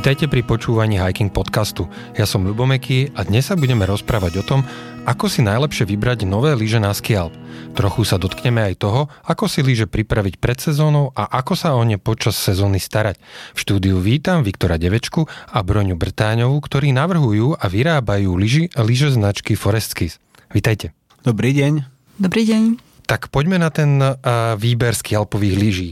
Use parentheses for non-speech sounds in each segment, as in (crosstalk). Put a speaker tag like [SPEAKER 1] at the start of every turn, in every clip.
[SPEAKER 1] Vítajte pri počúvaní Hiking podcastu. Ja som Lubomeky a dnes sa budeme rozprávať o tom, ako si najlepšie vybrať nové lyže na Skialp. Trochu sa dotkneme aj toho, ako si lyže pripraviť pred sezónou a ako sa o ne počas sezóny starať. V štúdiu vítam Viktora Devečku a Broňu Brtáňovú, ktorí navrhujú a vyrábajú lyži, lyže značky Forest Vítajte.
[SPEAKER 2] Dobrý deň.
[SPEAKER 3] Dobrý deň.
[SPEAKER 1] Tak poďme na ten uh, výber skialpových lyží.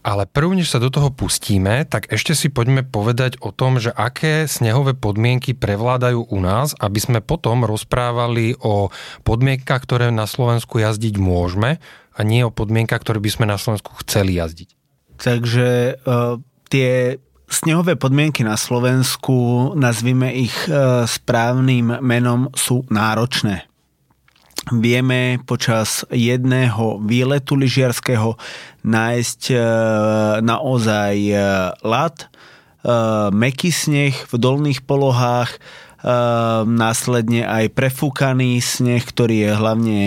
[SPEAKER 1] Ale prv, než sa do toho pustíme, tak ešte si poďme povedať o tom, že aké snehové podmienky prevládajú u nás, aby sme potom rozprávali o podmienkach, ktoré na Slovensku jazdiť môžeme a nie o podmienkach, ktoré by sme na Slovensku chceli jazdiť.
[SPEAKER 2] Takže uh, tie snehové podmienky na Slovensku, nazvime ich uh, správnym menom, sú náročné vieme počas jedného výletu lyžiarského nájsť e, naozaj e, lat, e, meký sneh v dolných polohách, následne aj prefúkaný sneh, ktorý je hlavne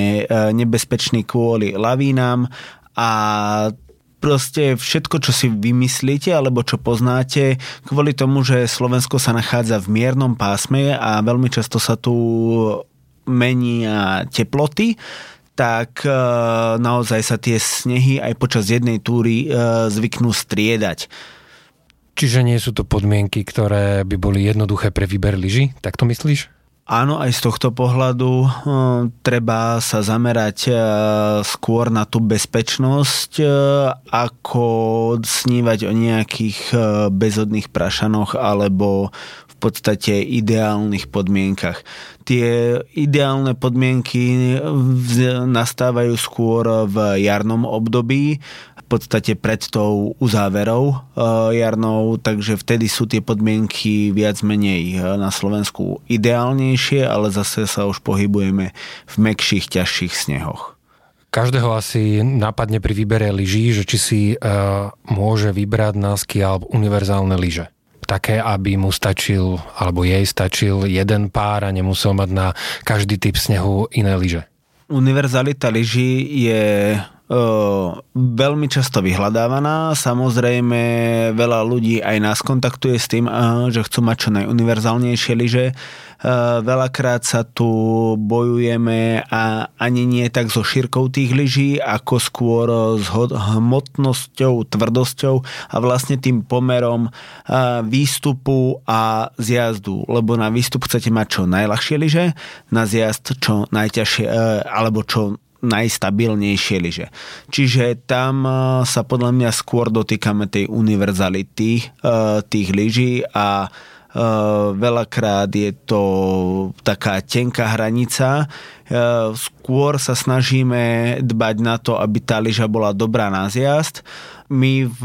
[SPEAKER 2] nebezpečný kvôli lavínám a proste všetko, čo si vymyslíte alebo čo poznáte, kvôli tomu, že Slovensko sa nachádza v miernom pásme a veľmi často sa tu menia teploty, tak e, naozaj sa tie snehy aj počas jednej túry e, zvyknú striedať.
[SPEAKER 1] Čiže nie sú to podmienky, ktoré by boli jednoduché pre výber lyží? Tak to myslíš?
[SPEAKER 2] Áno, aj z tohto pohľadu e, treba sa zamerať skôr na tú bezpečnosť, ako snívať o nejakých bezodných prašanoch alebo podstate ideálnych podmienkach tie ideálne podmienky nastávajú skôr v jarnom období, v podstate pred tou uzáverou eh, jarnou, takže vtedy sú tie podmienky viac menej eh, na Slovensku ideálnejšie, ale zase sa už pohybujeme v mekších, ťažších snehoch.
[SPEAKER 1] Každého asi napadne pri výbere lyží, že či si uh, môže vybrať na alebo univerzálne lyže také, aby mu stačil, alebo jej stačil jeden pár a nemusel mať na každý typ snehu iné lyže?
[SPEAKER 2] Univerzalita lyží je veľmi často vyhľadávaná. Samozrejme, veľa ľudí aj nás kontaktuje s tým, že chcú mať čo najuniverzálnejšie lyže. Veľakrát sa tu bojujeme a ani nie tak so šírkou tých lyží, ako skôr s hmotnosťou, tvrdosťou a vlastne tým pomerom výstupu a zjazdu. Lebo na výstup chcete mať čo najľahšie lyže, na zjazd čo najťažšie, alebo čo najstabilnejšie lyže. Čiže tam e, sa podľa mňa skôr dotýkame tej univerzality e, tých lyží a e, veľakrát je to taká tenká hranica. Skôr sa snažíme dbať na to, aby tá lyža bola dobrá na zjazd. My v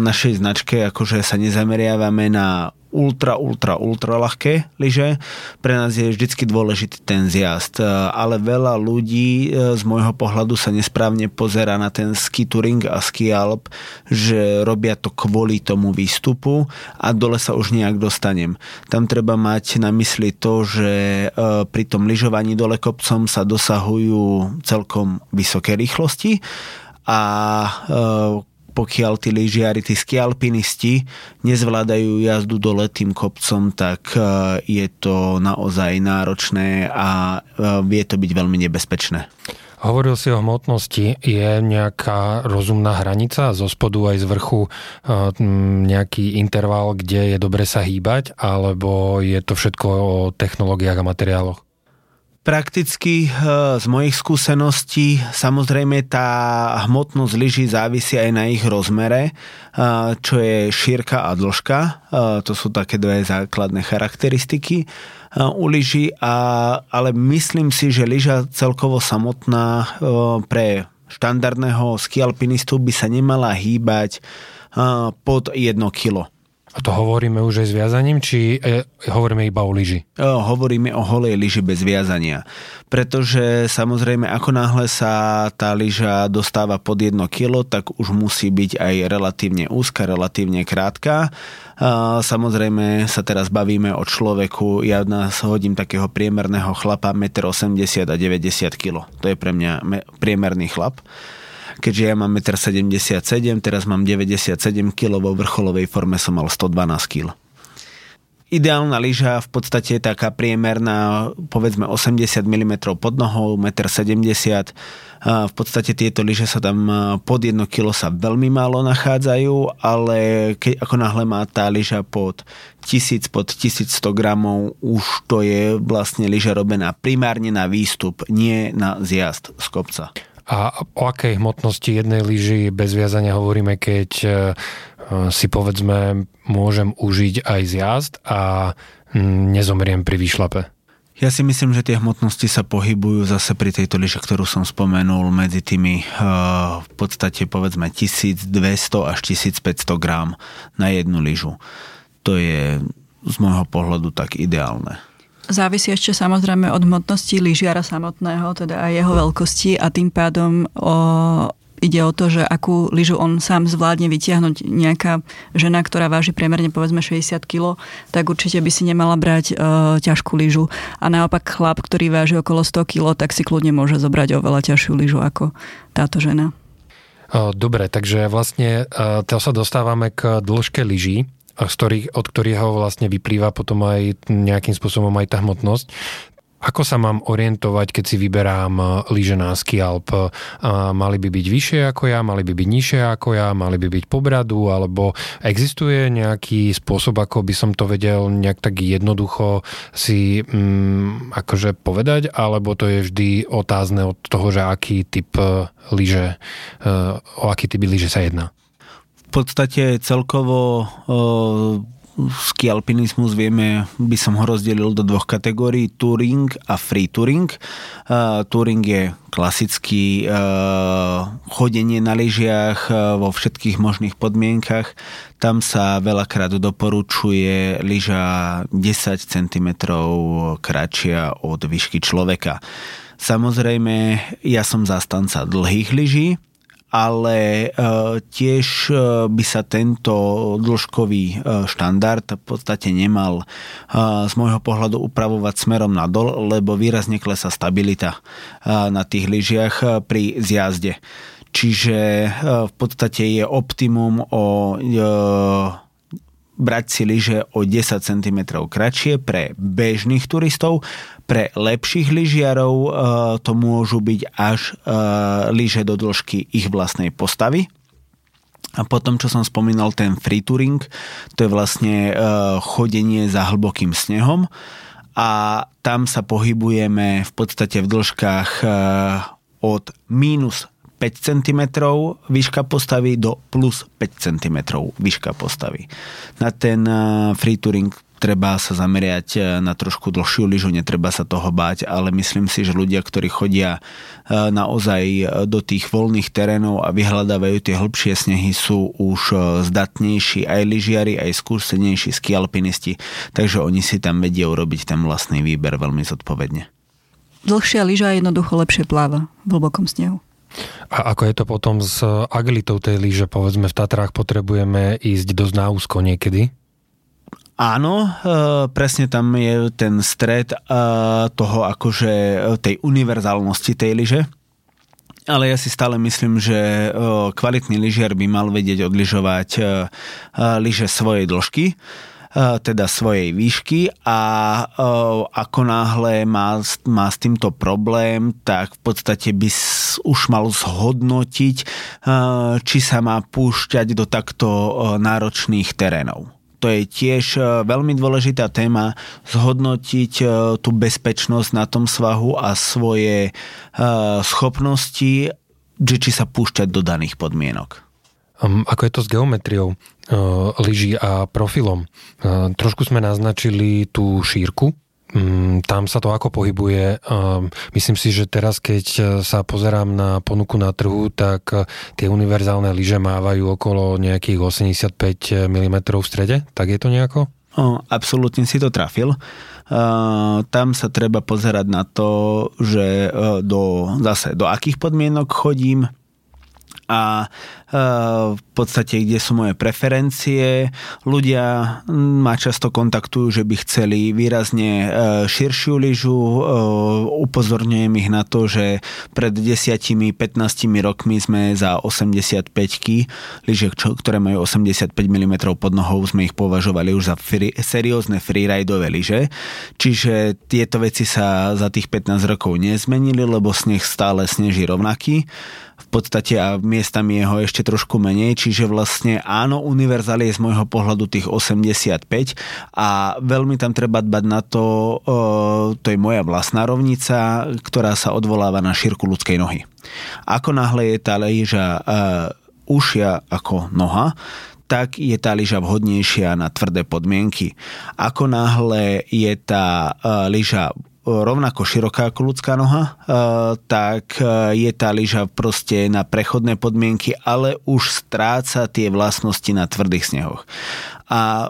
[SPEAKER 2] našej značke akože sa nezameriavame na ultra, ultra, ultra ľahké lyže. Pre nás je vždycky dôležitý ten zjazd, e, ale veľa ľudí e, z môjho pohľadu sa nesprávne pozera na ten ski touring a ski alp, že robia to kvôli tomu výstupu a dole sa už nejak dostanem. Tam treba mať na mysli to, že e, pri tom lyžovaní dole kopcom sa dosahujú celkom vysoké rýchlosti a pokiaľ tí lyžiari, tí skialpinisti nezvládajú jazdu dole tým kopcom, tak e, je to naozaj náročné a e, vie to byť veľmi nebezpečné.
[SPEAKER 1] Hovoril si o hmotnosti. Je nejaká rozumná hranica zo spodu aj z vrchu e, nejaký interval, kde je dobre sa hýbať, alebo je to všetko o technológiách a materiáloch?
[SPEAKER 2] Prakticky eh, z mojich skúseností samozrejme tá hmotnosť lyží závisí aj na ich rozmere, eh, čo je šírka a dĺžka. Eh, to sú také dve základné charakteristiky u lyží, ale myslím si, že lyža celkovo samotná pre štandardného skialpinistu by sa nemala hýbať pod 1 kilo.
[SPEAKER 1] A to hovoríme už aj s viazaním, či e, hovoríme iba o lyži?
[SPEAKER 2] O, hovoríme o holej lyži bez viazania. Pretože samozrejme, ako náhle sa tá lyža dostáva pod 1 kilo, tak už musí byť aj relatívne úzka, relatívne krátka. A, samozrejme sa teraz bavíme o človeku, ja nás hodím takého priemerného chlapa 1,80 m a 90 kg. To je pre mňa priemerný chlap keďže ja mám 1,77 m, teraz mám 97 kg, vo vrcholovej forme som mal 112 kg. ideálna lyža v podstate je taká priemerná, povedzme 80 mm pod nohou, 1,70 m. V podstate tieto lyže sa tam pod 1 kg sa veľmi málo nachádzajú, ale keď ako náhle má tá lyža pod 1000, pod 1100 gramov, už to je vlastne lyža robená primárne na výstup, nie na zjazd z kopca.
[SPEAKER 1] A o akej hmotnosti jednej lyži bez viazania hovoríme, keď si povedzme môžem užiť aj zjazd a nezomriem pri výšlape?
[SPEAKER 2] Ja si myslím, že tie hmotnosti sa pohybujú zase pri tejto lyže, ktorú som spomenul, medzi tými v podstate povedzme 1200 až 1500 grám na jednu lyžu. To je z môjho pohľadu tak ideálne.
[SPEAKER 3] Závisí ešte samozrejme od hmotnosti lyžiara samotného, teda aj jeho veľkosti a tým pádom o, ide o to, že akú lyžu on sám zvládne vytiahnuť nejaká žena, ktorá váži priemerne povedzme 60 kg, tak určite by si nemala brať e, ťažkú lyžu. A naopak chlap, ktorý váži okolo 100 kg, tak si kľudne môže zobrať oveľa ťažšiu lyžu ako táto žena.
[SPEAKER 1] Dobre, takže vlastne e, to sa dostávame k dĺžke lyží z ktorých, od ktorého vlastne vyplýva potom aj nejakým spôsobom aj tá hmotnosť. Ako sa mám orientovať, keď si vyberám e, lyže na skialp? E, mali by byť vyššie ako ja, mali by byť nižšie ako ja, mali by byť pobradu, alebo existuje nejaký spôsob, ako by som to vedel nejak tak jednoducho si mm, akože povedať, alebo to je vždy otázne od toho, že aký typ e, lyže, o aký typ lyže sa jedná?
[SPEAKER 2] Podstate celkovo ski alpinizmus vieme, by som ho rozdelil do dvoch kategórií, touring a free touring. Uh, touring je klasický uh, chodenie na lyžiach uh, vo všetkých možných podmienkach. Tam sa veľakrát doporučuje lyža 10 cm kratšia od výšky človeka. Samozrejme, ja som zastanca dlhých lyží, ale e, tiež e, by sa tento dĺžkový e, štandard v podstate nemal z môjho pohľadu upravovať smerom nadol, lebo výrazne klesa stabilita na tých lyžiach pri zjazde. Čiže v podstate je optimum o brať si lyže o 10 cm kratšie pre bežných turistov. Pre lepších lyžiarov e, to môžu byť až e, lyže do dĺžky ich vlastnej postavy. A potom, čo som spomínal, ten free touring, to je vlastne e, chodenie za hlbokým snehom a tam sa pohybujeme v podstate v dĺžkach od minus 5 cm výška postavy do plus 5 cm výška postavy. Na ten eh, free touring treba sa zameriať eh, na trošku dlhšiu lyžu, netreba sa toho báť, ale myslím si, že ľudia, ktorí chodia eh, naozaj do tých voľných terénov a vyhľadávajú tie hĺbšie snehy, sú už zdatnejší aj lyžiari, aj skúsenejší ski alpinisti, takže oni si tam vedia urobiť ten vlastný výber veľmi zodpovedne.
[SPEAKER 3] Dlhšia lyža jednoducho lepšie pláva v hlbokom snehu.
[SPEAKER 1] A ako je to potom s agilitou tej lyže? Povedzme, v Tatrách potrebujeme ísť dosť na úzko niekedy?
[SPEAKER 2] Áno, e, presne tam je ten stred e, toho akože tej univerzálnosti tej lyže. Ale ja si stále myslím, že e, kvalitný lyžiar by mal vedieť odlyžovať lyže svojej dĺžky teda svojej výšky a ako náhle má, má s týmto problém, tak v podstate by už mal zhodnotiť, či sa má púšťať do takto náročných terénov to je tiež veľmi dôležitá téma, zhodnotiť tú bezpečnosť na tom svahu a svoje schopnosti, či sa púšťať do daných podmienok.
[SPEAKER 1] Ako je to s geometriou lyží a profilom? Trošku sme naznačili tú šírku, mm, tam sa to ako pohybuje. Myslím si, že teraz, keď sa pozerám na ponuku na trhu, tak tie univerzálne lyže mávajú okolo nejakých 85 mm v strede. Tak je to nejako?
[SPEAKER 2] O, absolútne si to trafil. Uh, tam sa treba pozerať na to, že do, zase do akých podmienok chodím, a v podstate, kde sú moje preferencie. Ľudia ma často kontaktujú, že by chceli výrazne e, širšiu lyžu. E, upozorňujem ich na to, že pred 10-15 rokmi sme za 85 lyže, ktoré majú 85 mm pod nohou, sme ich považovali už za free, seriózne freerideové lyže. Čiže tieto veci sa za tých 15 rokov nezmenili, lebo sneh stále sneží rovnaký podstate a miestami je ho ešte trošku menej, čiže vlastne áno, univerzál je z môjho pohľadu tých 85 a veľmi tam treba dbať na to, to je moja vlastná rovnica, ktorá sa odvoláva na šírku ľudskej nohy. Ako náhle je tá lyža ušia ako noha, tak je tá lyža vhodnejšia na tvrdé podmienky. Ako náhle je tá lyža rovnako široká ako ľudská noha, e, tak e, je tá lyža proste na prechodné podmienky, ale už stráca tie vlastnosti na tvrdých snehoch. A e,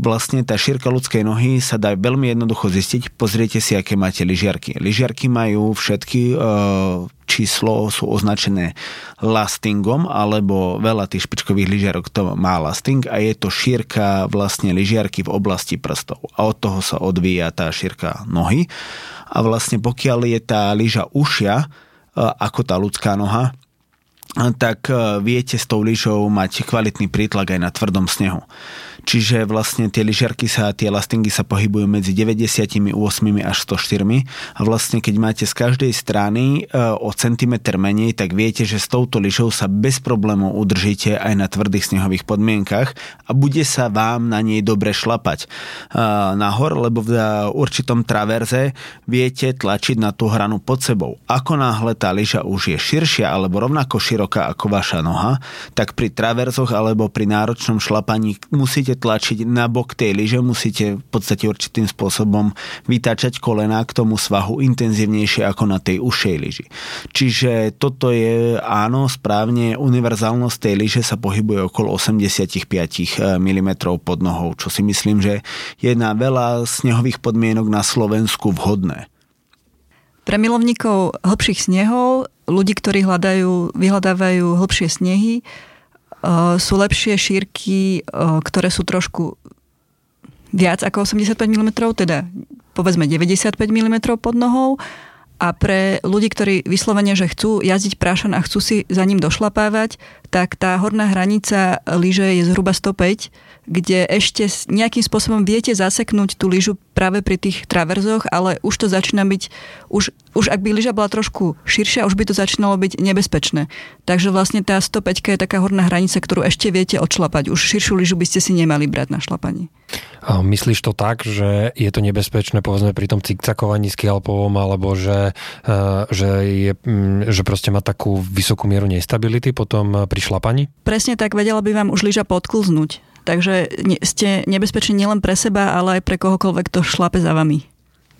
[SPEAKER 2] vlastne tá šírka ľudskej nohy sa dá veľmi jednoducho zistiť. Pozriete si, aké máte lyžiarky. Lyžiarky majú všetky číslo sú označené lastingom, alebo veľa tých špičkových lyžiarok to má lasting a je to šírka vlastne lyžiarky v oblasti prstov. A od toho sa odvíja tá šírka nohy. A vlastne pokiaľ je tá lyža ušia, e, ako tá ľudská noha, tak e, viete s tou lyžou mať kvalitný prítlak aj na tvrdom snehu. Čiže vlastne tie lyžiarky sa, tie lastingy sa pohybujú medzi 98 až 104 a vlastne keď máte z každej strany e, o centimetr menej, tak viete, že s touto lyžou sa bez problémov udržíte aj na tvrdých snehových podmienkach a bude sa vám na nej dobre šlapať e, nahor, lebo v určitom traverze viete tlačiť na tú hranu pod sebou. Ako náhle tá lyža už je širšia alebo rovnako široká ako vaša noha, tak pri traverzoch alebo pri náročnom šlapaní musíte tlačiť na bok tej lyže, musíte v podstate určitým spôsobom vytáčať kolena k tomu svahu intenzívnejšie ako na tej ušej lyži. Čiže toto je áno, správne, univerzálnosť tej lyže sa pohybuje okolo 85 mm pod nohou, čo si myslím, že je na veľa snehových podmienok na Slovensku vhodné.
[SPEAKER 3] Pre milovníkov hlbších snehov, ľudí, ktorí hľadajú, vyhľadávajú hlbšie snehy, sú lepšie šírky, ktoré sú trošku viac ako 85 mm, teda povedzme 95 mm pod nohou. A pre ľudí, ktorí vyslovene, že chcú jazdiť prášan a chcú si za ním došlapávať, tak tá horná hranica lyže je zhruba 105 kde ešte nejakým spôsobom viete zaseknúť tú lyžu práve pri tých traverzoch, ale už to začína byť, už, už ak by lyža bola trošku širšia, už by to začínalo byť nebezpečné. Takže vlastne tá 105 je taká horná hranica, ktorú ešte viete odšlapať. Už širšiu lyžu by ste si nemali brať na šlapanie.
[SPEAKER 1] A myslíš to tak, že je to nebezpečné povedzme pri tom cikcakovaní skialpovom, alebo že, e, že, je, že proste má takú vysokú mieru nestability potom pri šlapaní?
[SPEAKER 3] Presne tak, vedela by vám už lyža podklznúť Takže ste nebezpeční nielen pre seba, ale aj pre kohokoľvek, to šlape za vami.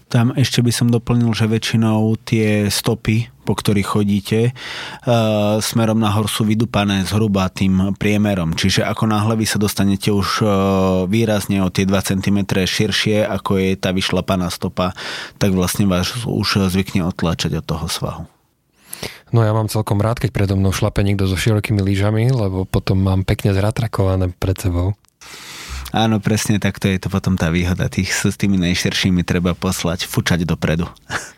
[SPEAKER 2] Tam ešte by som doplnil, že väčšinou tie stopy, po ktorých chodíte, e, smerom nahor sú vydupané zhruba tým priemerom. Čiže ako náhle vy sa dostanete už e, výrazne o tie 2 cm širšie, ako je tá vyšlapaná stopa, tak vlastne vás už zvykne otlačať od toho svahu.
[SPEAKER 1] No ja mám celkom rád, keď predo mnou šlape niekto so širokými lyžami, lebo potom mám pekne zratrakované pred sebou.
[SPEAKER 2] Áno, presne takto je to potom tá výhoda. Tých s tými najširšími treba poslať, fučať dopredu. (laughs)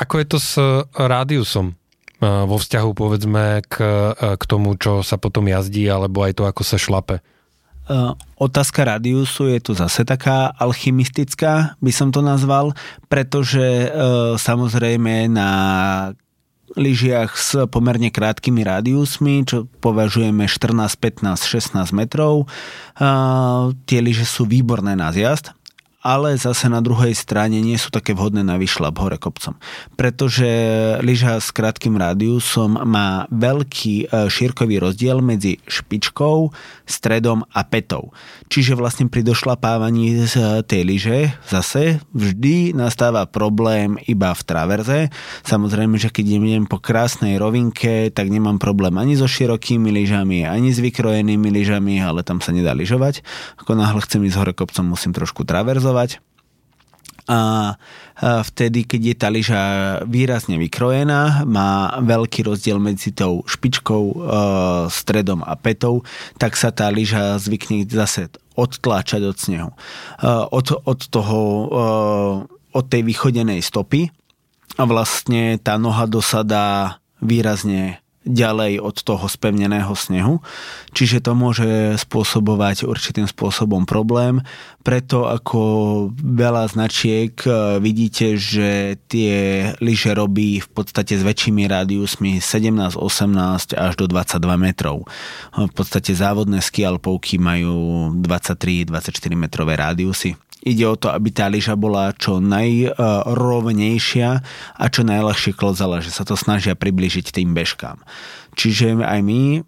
[SPEAKER 1] Ako je to s eh, rádiusom? Eh, vo vzťahu povedzme k, eh, k tomu, čo sa potom jazdí, alebo aj to, ako sa šlape?
[SPEAKER 2] Otázka radiusu je tu zase taká alchymistická, by som to nazval, pretože samozrejme na lyžiach s pomerne krátkými rádiusmi, čo považujeme 14, 15, 16 metrov. tie lyže sú výborné na zjazd ale zase na druhej strane nie sú také vhodné na vyšlap hore kopcom. Pretože lyža s krátkým rádiusom má veľký e, šírkový rozdiel medzi špičkou, stredom a petou. Čiže vlastne pri došlapávaní z tej lyže zase vždy nastáva problém iba v traverze. Samozrejme, že keď idem po krásnej rovinke, tak nemám problém ani so širokými lyžami, ani s vykrojenými lyžami, ale tam sa nedá lyžovať. Ako náhle chcem ísť hore kopcom, musím trošku traverzovať. A vtedy, keď je tá lyža výrazne vykrojená, má veľký rozdiel medzi tou špičkou, e, stredom a petou, tak sa tá lyža zvykne zase odtláčať od snehu. E, od, od toho, e, od tej vychodenej stopy a vlastne tá noha dosadá výrazne ďalej od toho spevneného snehu, čiže to môže spôsobovať určitým spôsobom problém. Preto ako veľa značiek e, vidíte, že tie lyže robí v podstate s väčšími rádiusmi 17, 18 až do 22 metrov. V podstate závodné skialpovky majú 23-24 metrové rádiusy. Ide o to, aby tá lyža bola čo najrovnejšia a čo najľahšie klzala, že sa to snažia približiť tým bežkám. Čiže aj my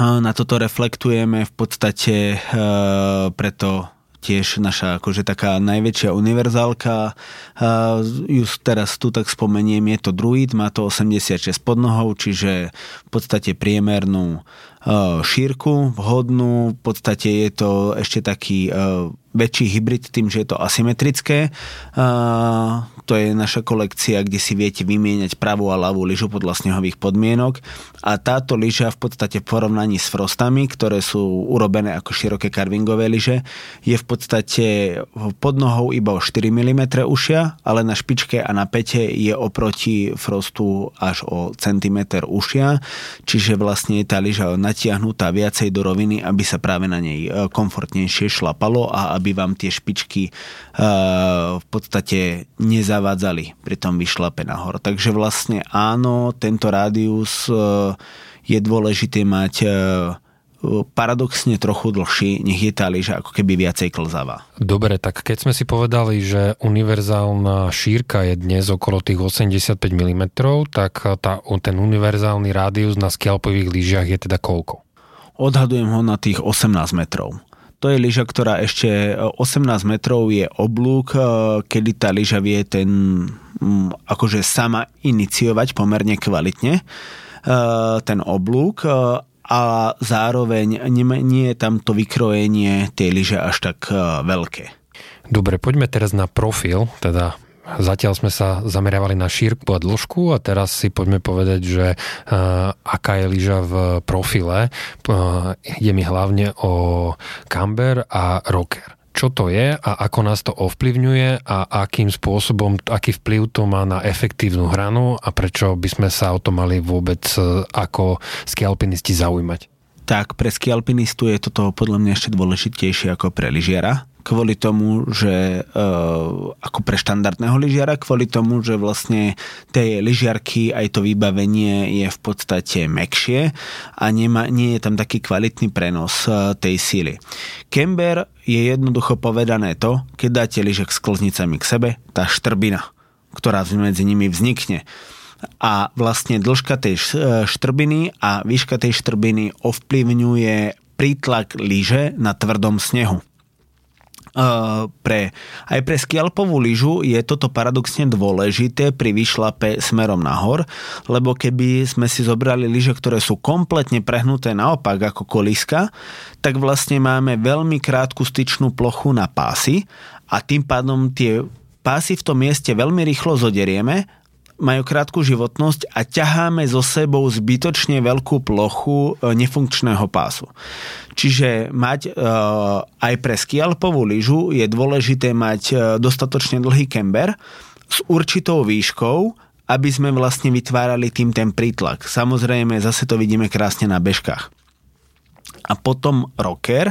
[SPEAKER 2] na toto reflektujeme v podstate preto tiež naša akože taká najväčšia univerzálka. Ju teraz tu tak spomeniem, je to Druid, má to 86 pod nohou, čiže v podstate priemernú šírku, vhodnú, v podstate je to ešte taký väčší hybrid tým, že je to asymetrické. To je naša kolekcia, kde si viete vymieňať pravú a ľavú lyžu podľa snehových podmienok. A táto lyža v podstate v porovnaní s frostami, ktoré sú urobené ako široké carvingové lyže, je v podstate pod nohou iba o 4 mm ušia, ale na špičke a na pete je oproti frostu až o centimeter ušia, čiže vlastne je tá lyža natiahnutá viacej do roviny, aby sa práve na nej e, komfortnejšie šlapalo a aby vám tie špičky uh, v podstate nezavádzali pri tom vyšlape nahor. Takže vlastne áno, tento rádius uh, je dôležité mať uh, paradoxne trochu dlhší, nech je tá lyža ako keby viacej klzavá.
[SPEAKER 1] Dobre, tak keď sme si povedali, že univerzálna šírka je dnes okolo tých 85 mm, tak tá, ten univerzálny rádius na skialpových lyžiach je teda koľko?
[SPEAKER 2] Odhadujem ho na tých 18 metrov. To je lyža, ktorá ešte 18 metrov je oblúk, e, kedy tá lyža vie ten akože sama iniciovať pomerne kvalitne e, ten oblúk e, a zároveň nie je tam to vykrojenie tej lyže až tak veľké.
[SPEAKER 1] Dobre, poďme teraz na profil, teda Zatiaľ sme sa zameriavali na šírku a dĺžku a teraz si poďme povedať, že uh, aká je lyža v profile. Uh, ide mi hlavne o camber a rocker čo to je a ako nás to ovplyvňuje a akým spôsobom, aký vplyv to má na efektívnu hranu a prečo by sme sa o to mali vôbec e, ako skialpinisti zaujímať?
[SPEAKER 2] Tak pre skialpinistu je toto podľa mňa ešte dôležitejšie ako pre lyžiara, kvôli tomu, že uh, ako pre štandardného lyžiara, kvôli tomu, že vlastne tej lyžiarky aj to vybavenie je v podstate mekšie a nema, nie je tam taký kvalitný prenos uh, tej síly. Kember je jednoducho povedané to, keď dáte lyžek s klznicami k sebe, tá štrbina, ktorá medzi nimi vznikne a vlastne dĺžka tej štrbiny a výška tej štrbiny ovplyvňuje prítlak lyže na tvrdom snehu. Pre, aj pre skialpovú lyžu je toto paradoxne dôležité pri vyšlape smerom nahor, lebo keby sme si zobrali lyže, ktoré sú kompletne prehnuté naopak ako koliska, tak vlastne máme veľmi krátku styčnú plochu na pásy a tým pádom tie pásy v tom mieste veľmi rýchlo zoderieme majú krátku životnosť a ťaháme so sebou zbytočne veľkú plochu e, nefunkčného pásu. Čiže mať e, aj pre skialpovú lyžu je dôležité mať e, dostatočne dlhý kember s určitou výškou, aby sme vlastne vytvárali tým ten prítlak. Samozrejme, zase to vidíme krásne na bežkách. A potom rocker,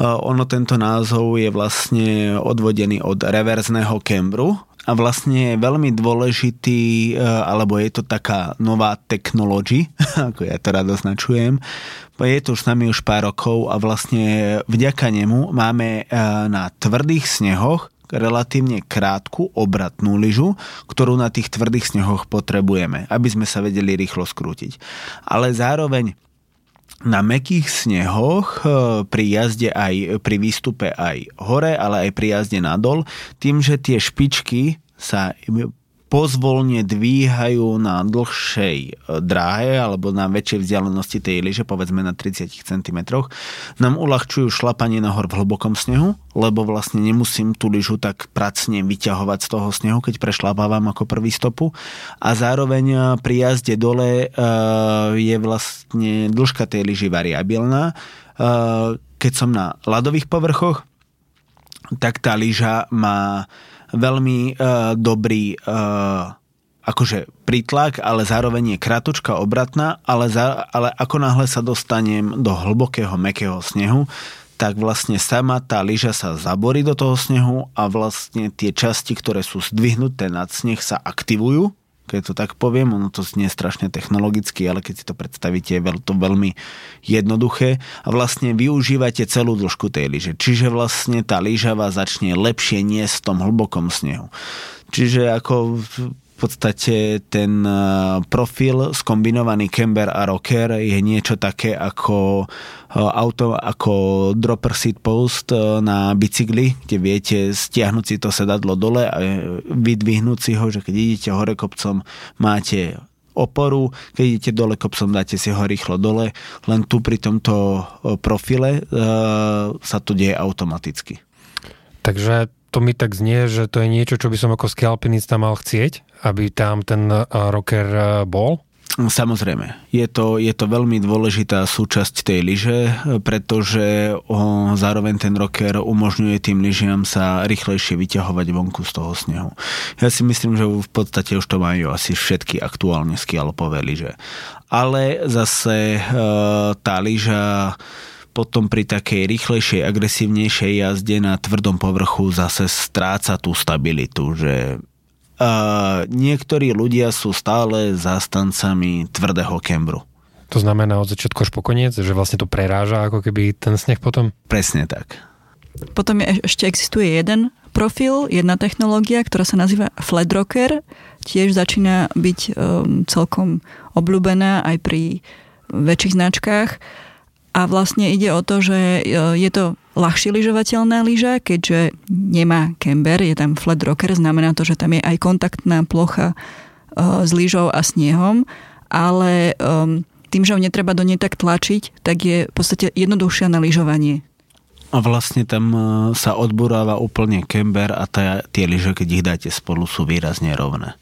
[SPEAKER 2] ono tento názov je vlastne odvodený od reverzného kembru, a vlastne je veľmi dôležitý, e, alebo je to taká nová technology, (laughs) ako ja to rád označujem. Je to už s nami už pár rokov a vlastne vďaka nemu máme e, na tvrdých snehoch relatívne krátku obratnú lyžu, ktorú na tých tvrdých snehoch potrebujeme, aby sme sa vedeli rýchlo skrútiť. Ale zároveň na mekých snehoch e, pri jazde aj pri výstupe aj hore, ale aj pri jazde nadol, tým, že tie špičky sa pozvolne dvíhajú na dlhšej e, dráhe alebo na väčšej vzdialenosti tej lyže, povedzme na 30 cm, nám uľahčujú šlapanie nahor v hlbokom snehu, lebo vlastne nemusím tú lyžu tak pracne vyťahovať z toho snehu, keď prešlapávam ako prvý stopu. A zároveň e, pri jazde dole e, je vlastne dĺžka tej lyži variabilná. Keď som na ľadových povrchoch, tak tá lyža má veľmi uh, dobrý uh, akože prítlak, ale zároveň je kratučka obratná, ale, za, ale ako náhle sa dostanem do hlbokého, mekého snehu, tak vlastne sama tá lyža sa zaborí do toho snehu a vlastne tie časti, ktoré sú zdvihnuté nad sneh, sa aktivujú keď to tak poviem, ono to znie strašne technologicky, ale keď si to predstavíte, je to veľmi jednoduché a vlastne využívate celú dĺžku tej lyže. Čiže vlastne tá lyža vás začne lepšie niesť v tom hlbokom snehu. Čiže ako podstate ten e, profil skombinovaný camber a rocker je niečo také ako e, auto, ako dropper seat post e, na bicykli, kde viete stiahnuť si to sedadlo dole a vydvihnúť si ho, že keď idete hore kopcom, máte oporu, keď idete dole kopcom, dáte si ho rýchlo dole, len tu pri tomto profile sa to deje automaticky.
[SPEAKER 1] Takže to mi tak znie, že to je niečo, čo by som ako skialpinista mal chcieť, aby tam ten rocker bol?
[SPEAKER 2] Samozrejme, je to, je to veľmi dôležitá súčasť tej lyže, pretože o, zároveň ten rocker umožňuje tým lyžiam sa rýchlejšie vyťahovať vonku z toho snehu. Ja si myslím, že v podstate už to majú asi všetky aktuálne skialpové lyže. Ale zase e, tá lyža potom pri takej rýchlejšej, agresívnejšej jazde na tvrdom povrchu zase stráca tú stabilitu, že uh, niektorí ľudia sú stále zástancami tvrdého kembru.
[SPEAKER 1] To znamená od začiatku až po koniec, že vlastne to preráža ako keby ten sneh potom?
[SPEAKER 2] Presne tak.
[SPEAKER 3] Potom je, ešte existuje jeden profil, jedna technológia, ktorá sa nazýva flat rocker. Tiež začína byť um, celkom obľúbená aj pri väčších značkách a vlastne ide o to, že e, je to ľahšie lyžovateľná lyža, keďže nemá kember, je tam flat rocker, znamená to, že tam je aj kontaktná plocha e, s lyžou a snehom, ale tým, že ho netreba do nej tak tlačiť, tak je v podstate jednoduchšia na lyžovanie.
[SPEAKER 2] A vlastne tam e, sa odburáva úplne kember a tá, tie lyže, keď ich dáte spolu, sú výrazne rovné.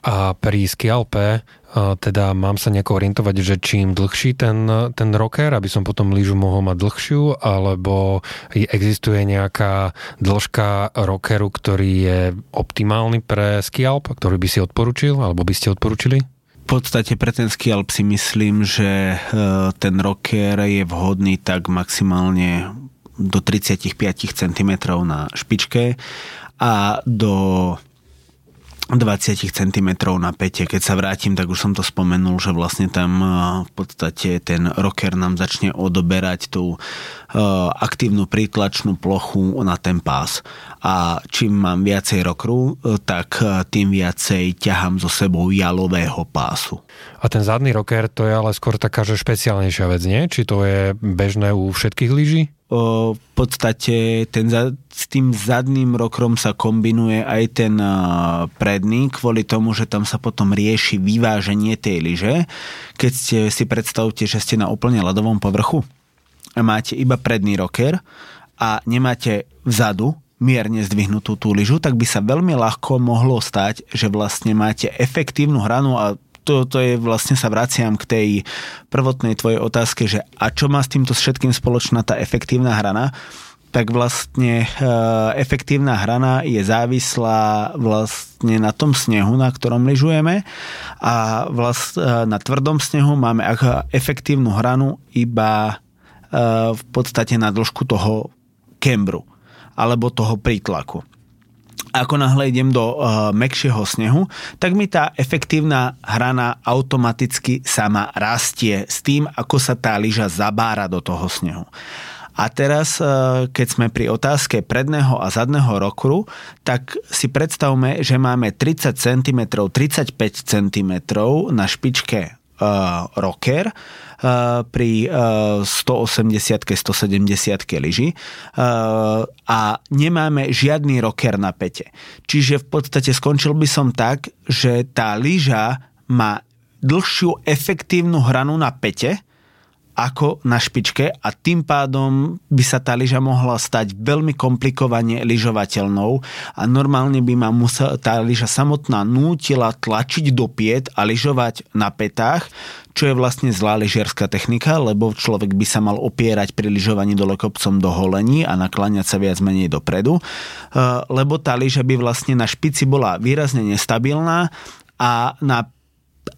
[SPEAKER 1] A pri skialpe teda mám sa nejako orientovať, že čím dlhší ten, ten rocker, aby som potom lyžu mohol mať dlhšiu, alebo existuje nejaká dĺžka rockeru, ktorý je optimálny pre skialp, ktorý by si odporučil, alebo by ste odporučili?
[SPEAKER 2] V podstate pre ten skialp si myslím, že e, ten rocker je vhodný tak maximálne do 35 cm na špičke a do 20 cm na pete. Keď sa vrátim, tak už som to spomenul, že vlastne tam v podstate ten rocker nám začne odoberať tú aktívnu prítlačnú plochu na ten pás. A čím mám viacej rockeru, tak tým viacej ťahám zo sebou jalového pásu.
[SPEAKER 1] A ten zadný rocker to je ale skôr taká, že špeciálnejšia vec, nie? Či to je bežné u všetkých lyží?
[SPEAKER 2] v podstate ten, s tým zadným rokrom sa kombinuje aj ten predný, kvôli tomu, že tam sa potom rieši vyváženie tej lyže. Keď ste si predstavte, že ste na úplne ľadovom povrchu máte iba predný roker a nemáte vzadu mierne zdvihnutú tú lyžu, tak by sa veľmi ľahko mohlo stať, že vlastne máte efektívnu hranu a to, to je vlastne sa vraciam k tej prvotnej tvojej otázke, že a čo má s týmto všetkým spoločná tá efektívna hrana, tak vlastne e, efektívna hrana je závislá vlastne na tom snehu, na ktorom lyžujeme a vlast, e, na tvrdom snehu máme efektívnu hranu iba v podstate na dĺžku toho kembru alebo toho prítlaku ako náhle idem do uh, mekšieho snehu, tak mi tá efektívna hrana automaticky sama rastie s tým, ako sa tá lyža zabára do toho snehu. A teraz, uh, keď sme pri otázke predného a zadného rokru, tak si predstavme, že máme 30 cm, 35 cm na špičke rocker pri 180 170 lyži a nemáme žiadny rocker na pete. Čiže v podstate skončil by som tak, že tá lyža má dlhšiu efektívnu hranu na pete, ako na špičke a tým pádom by sa tá lyža mohla stať veľmi komplikovane lyžovateľnou a normálne by ma musel, tá lyža samotná nútila tlačiť do piet a lyžovať na petách, čo je vlastne zlá lyžiarská technika, lebo človek by sa mal opierať pri lyžovaní dole kopcom do holení a nakláňať sa viac menej dopredu, e, lebo tá lyža by vlastne na špici bola výrazne nestabilná a na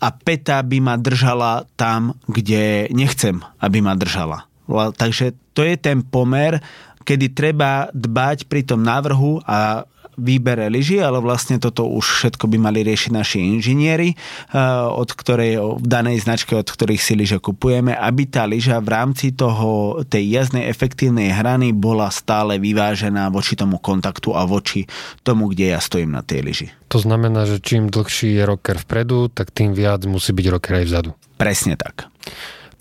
[SPEAKER 2] a peta by ma držala tam, kde nechcem, aby ma držala. Takže to je ten pomer, kedy treba dbať pri tom návrhu a výbere lyží, ale vlastne toto už všetko by mali riešiť naši inžinieri, eh, od ktorej, v danej značke, od ktorých si lyže kupujeme, aby tá lyža v rámci toho, tej jazdnej efektívnej hrany bola stále vyvážená voči tomu kontaktu a voči tomu, kde ja stojím na tej lyži.
[SPEAKER 1] To znamená, že čím dlhší je rocker vpredu, tak tým viac musí byť rocker aj vzadu.
[SPEAKER 2] Presne tak.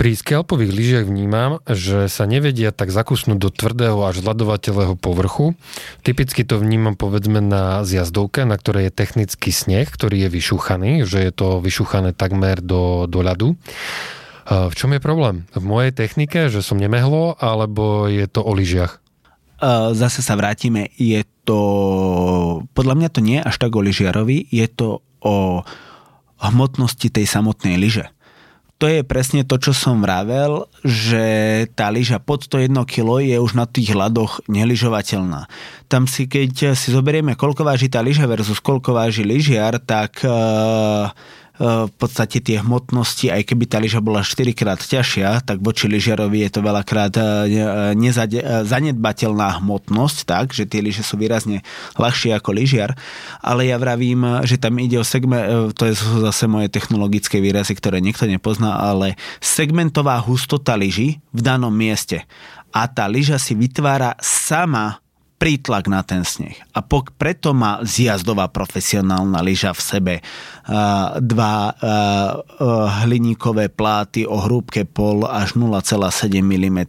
[SPEAKER 1] Pri skelpových lyžiach vnímam, že sa nevedia tak zakusnúť do tvrdého až zladovateľného povrchu. Typicky to vnímam povedzme na zjazdovke, na ktorej je technický sneh, ktorý je vyšúchaný, že je to vyšúchané takmer do, do ľadu. V čom je problém? V mojej technike, že som nemehlo, alebo je to o lyžiach?
[SPEAKER 2] Zase sa vrátime, je to, podľa mňa to nie až tak o lyžiarovi, je to o hmotnosti tej samotnej lyže to je presne to, čo som vravel, že tá lyža pod 101 kg je už na tých ľadoch neližovateľná. Tam si, keď si zoberieme, koľko váži tá lyža versus koľko váži lyžiar, tak uh, v podstate tie hmotnosti, aj keby tá lyža bola 4 krát ťažšia, tak voči lyžiarovi je to veľakrát e, nezade, e, zanedbateľná hmotnosť, tak, že tie lyže sú výrazne ľahšie ako lyžiar, ale ja vravím, že tam ide o segment, e, to je zase moje technologické výrazy, ktoré niekto nepozná, ale segmentová hustota lyží v danom mieste. A tá lyža si vytvára sama prítlak na ten sneh. A pok- preto má zjazdová profesionálna lyža v sebe uh, dva uh, uh, hliníkové pláty o hrúbke pol až 0,7 mm.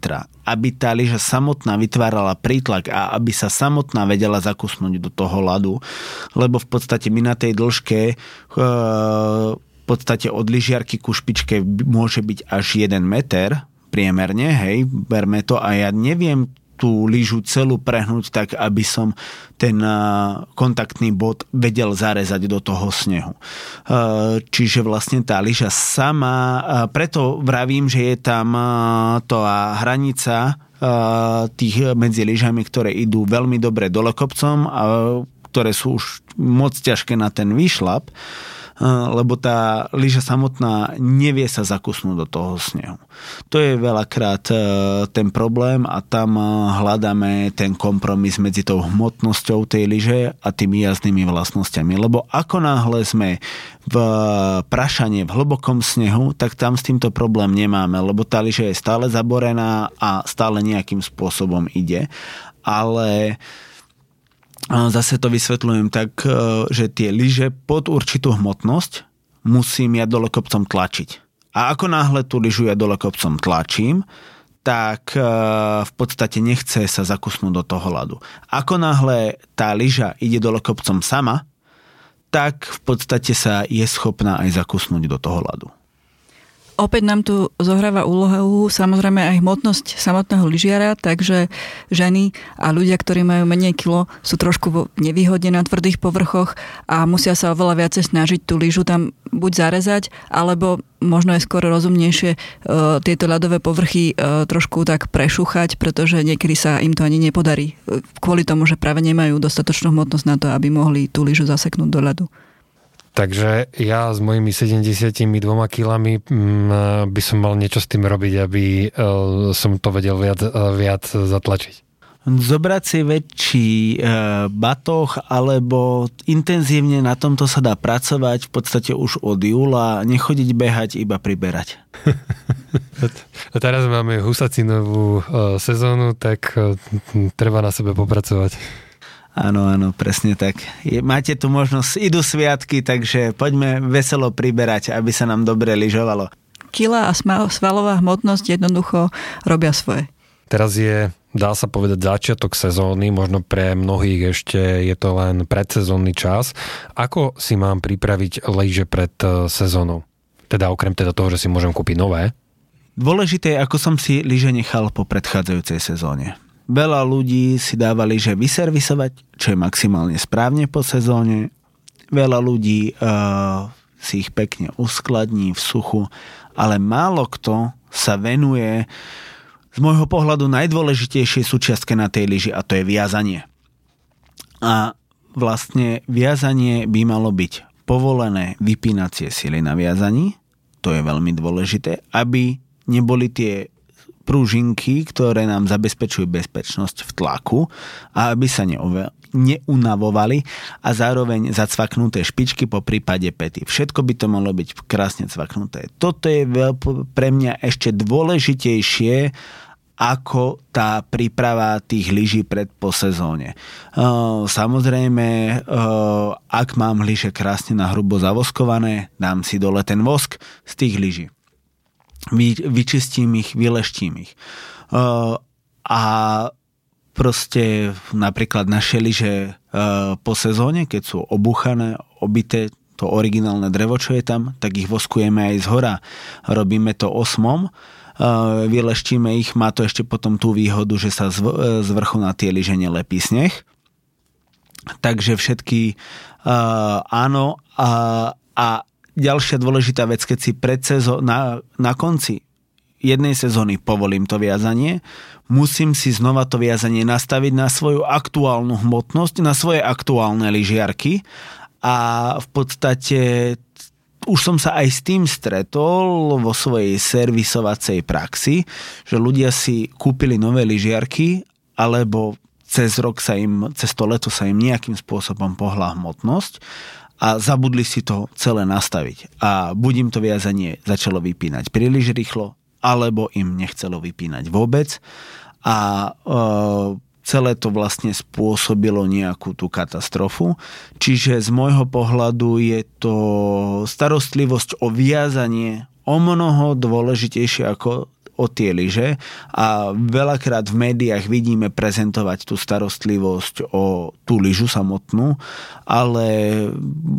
[SPEAKER 2] Aby tá lyža samotná vytvárala prítlak a aby sa samotná vedela zakusnúť do toho ľadu, lebo v podstate my na tej dĺžke uh, v podstate od lyžiarky ku špičke môže byť až 1 meter priemerne, hej, berme to a ja neviem, tú lyžu celú prehnúť tak, aby som ten kontaktný bod vedel zarezať do toho snehu. Čiže vlastne tá lyža sama, preto vravím, že je tam tá hranica tých medzi lyžami, ktoré idú veľmi dobre dole kopcom a ktoré sú už moc ťažké na ten výšlap lebo tá lyža samotná nevie sa zakusnúť do toho snehu. To je veľakrát ten problém a tam hľadáme ten kompromis medzi tou hmotnosťou tej lyže a tými jazdnými vlastnosťami. Lebo ako náhle sme v prašanie v hlbokom snehu, tak tam s týmto problém nemáme, lebo tá lyža je stále zaborená a stále nejakým spôsobom ide. Ale zase to vysvetľujem tak, e, že tie lyže pod určitú hmotnosť musím ja dole kopcom tlačiť. A ako náhle tú lyžu ja dole kopcom tlačím, tak e, v podstate nechce sa zakusnúť do toho ľadu. Ako náhle tá lyža ide dole kopcom sama, tak v podstate sa je schopná aj zakusnúť do toho ľadu.
[SPEAKER 3] Opäť nám tu zohráva úlohu samozrejme aj hmotnosť samotného lyžiara, takže ženy a ľudia, ktorí majú menej kilo, sú trošku nevýhodne na tvrdých povrchoch a musia sa oveľa viacej snažiť tú lyžu tam buď zarezať, alebo možno je skôr rozumnejšie uh, tieto ľadové povrchy uh, trošku tak prešúchať, pretože niekedy sa im to ani nepodarí. Kvôli tomu, že práve nemajú dostatočnú hmotnosť na to, aby mohli tú lyžu zaseknúť do ľadu.
[SPEAKER 1] Takže ja s mojimi 72 kilami mm, by som mal niečo s tým robiť, aby e, som to vedel viac, e, viac zatlačiť.
[SPEAKER 2] Zobrať si väčší e, batoh alebo intenzívne na tomto sa dá pracovať v podstate už od júla, nechodiť behať, iba priberať. (laughs)
[SPEAKER 1] A teraz máme husacinovú sezónu, tak treba na sebe popracovať.
[SPEAKER 2] Áno, áno, presne tak. Je, máte tu možnosť, idú sviatky, takže poďme veselo priberať, aby sa nám dobre lyžovalo.
[SPEAKER 3] kila a svalová hmotnosť jednoducho robia svoje.
[SPEAKER 1] Teraz je, dá sa povedať, začiatok sezóny, možno pre mnohých ešte je to len predsezónny čas. Ako si mám pripraviť lyže pred e, sezónou? Teda okrem teda toho, že si môžem kúpiť nové.
[SPEAKER 2] Dôležité je, ako som si lyže nechal po predchádzajúcej sezóne. Veľa ľudí si dáva lyže vyservisovať, čo je maximálne správne po sezóne. Veľa ľudí uh, si ich pekne uskladní v suchu, ale málo kto sa venuje z môjho pohľadu najdôležitejšej súčiastke na tej lyži a to je viazanie. A vlastne viazanie by malo byť povolené vypínacie sily na viazaní, to je veľmi dôležité, aby neboli tie prúžinky, ktoré nám zabezpečujú bezpečnosť v tlaku a aby sa neunavovali a zároveň zacvaknuté špičky po prípade pety. Všetko by to malo byť krásne cvaknuté. Toto je pre mňa ešte dôležitejšie ako tá príprava tých lyží pred po sezóne. Samozrejme, ak mám lyže krásne na hrubo zavoskované, dám si dole ten vosk z tých lyží vy, vyčistím ich, vyleštím ich. Uh, a proste napríklad naše lyže uh, po sezóne, keď sú obuchané, obité, to originálne drevo, čo je tam, tak ich voskujeme aj z hora. Robíme to osmom, uh, vyleštíme ich, má to ešte potom tú výhodu, že sa z, z vrchu na tie lyže nelepí sneh. Takže všetky uh, áno a, a ďalšia dôležitá vec, keď si pred sezó- na, na konci jednej sezóny povolím to viazanie, musím si znova to viazanie nastaviť na svoju aktuálnu hmotnosť, na svoje aktuálne lyžiarky a v podstate už som sa aj s tým stretol vo svojej servisovacej praxi, že ľudia si kúpili nové lyžiarky alebo cez rok sa im, cez to leto sa im nejakým spôsobom pohla hmotnosť a zabudli si to celé nastaviť. A buď im to viazanie začalo vypínať príliš rýchlo, alebo im nechcelo vypínať vôbec. A e, celé to vlastne spôsobilo nejakú tú katastrofu. Čiže z môjho pohľadu je to starostlivosť o viazanie o mnoho dôležitejšie ako o tie lyže a veľakrát v médiách vidíme prezentovať tú starostlivosť o tú lyžu samotnú, ale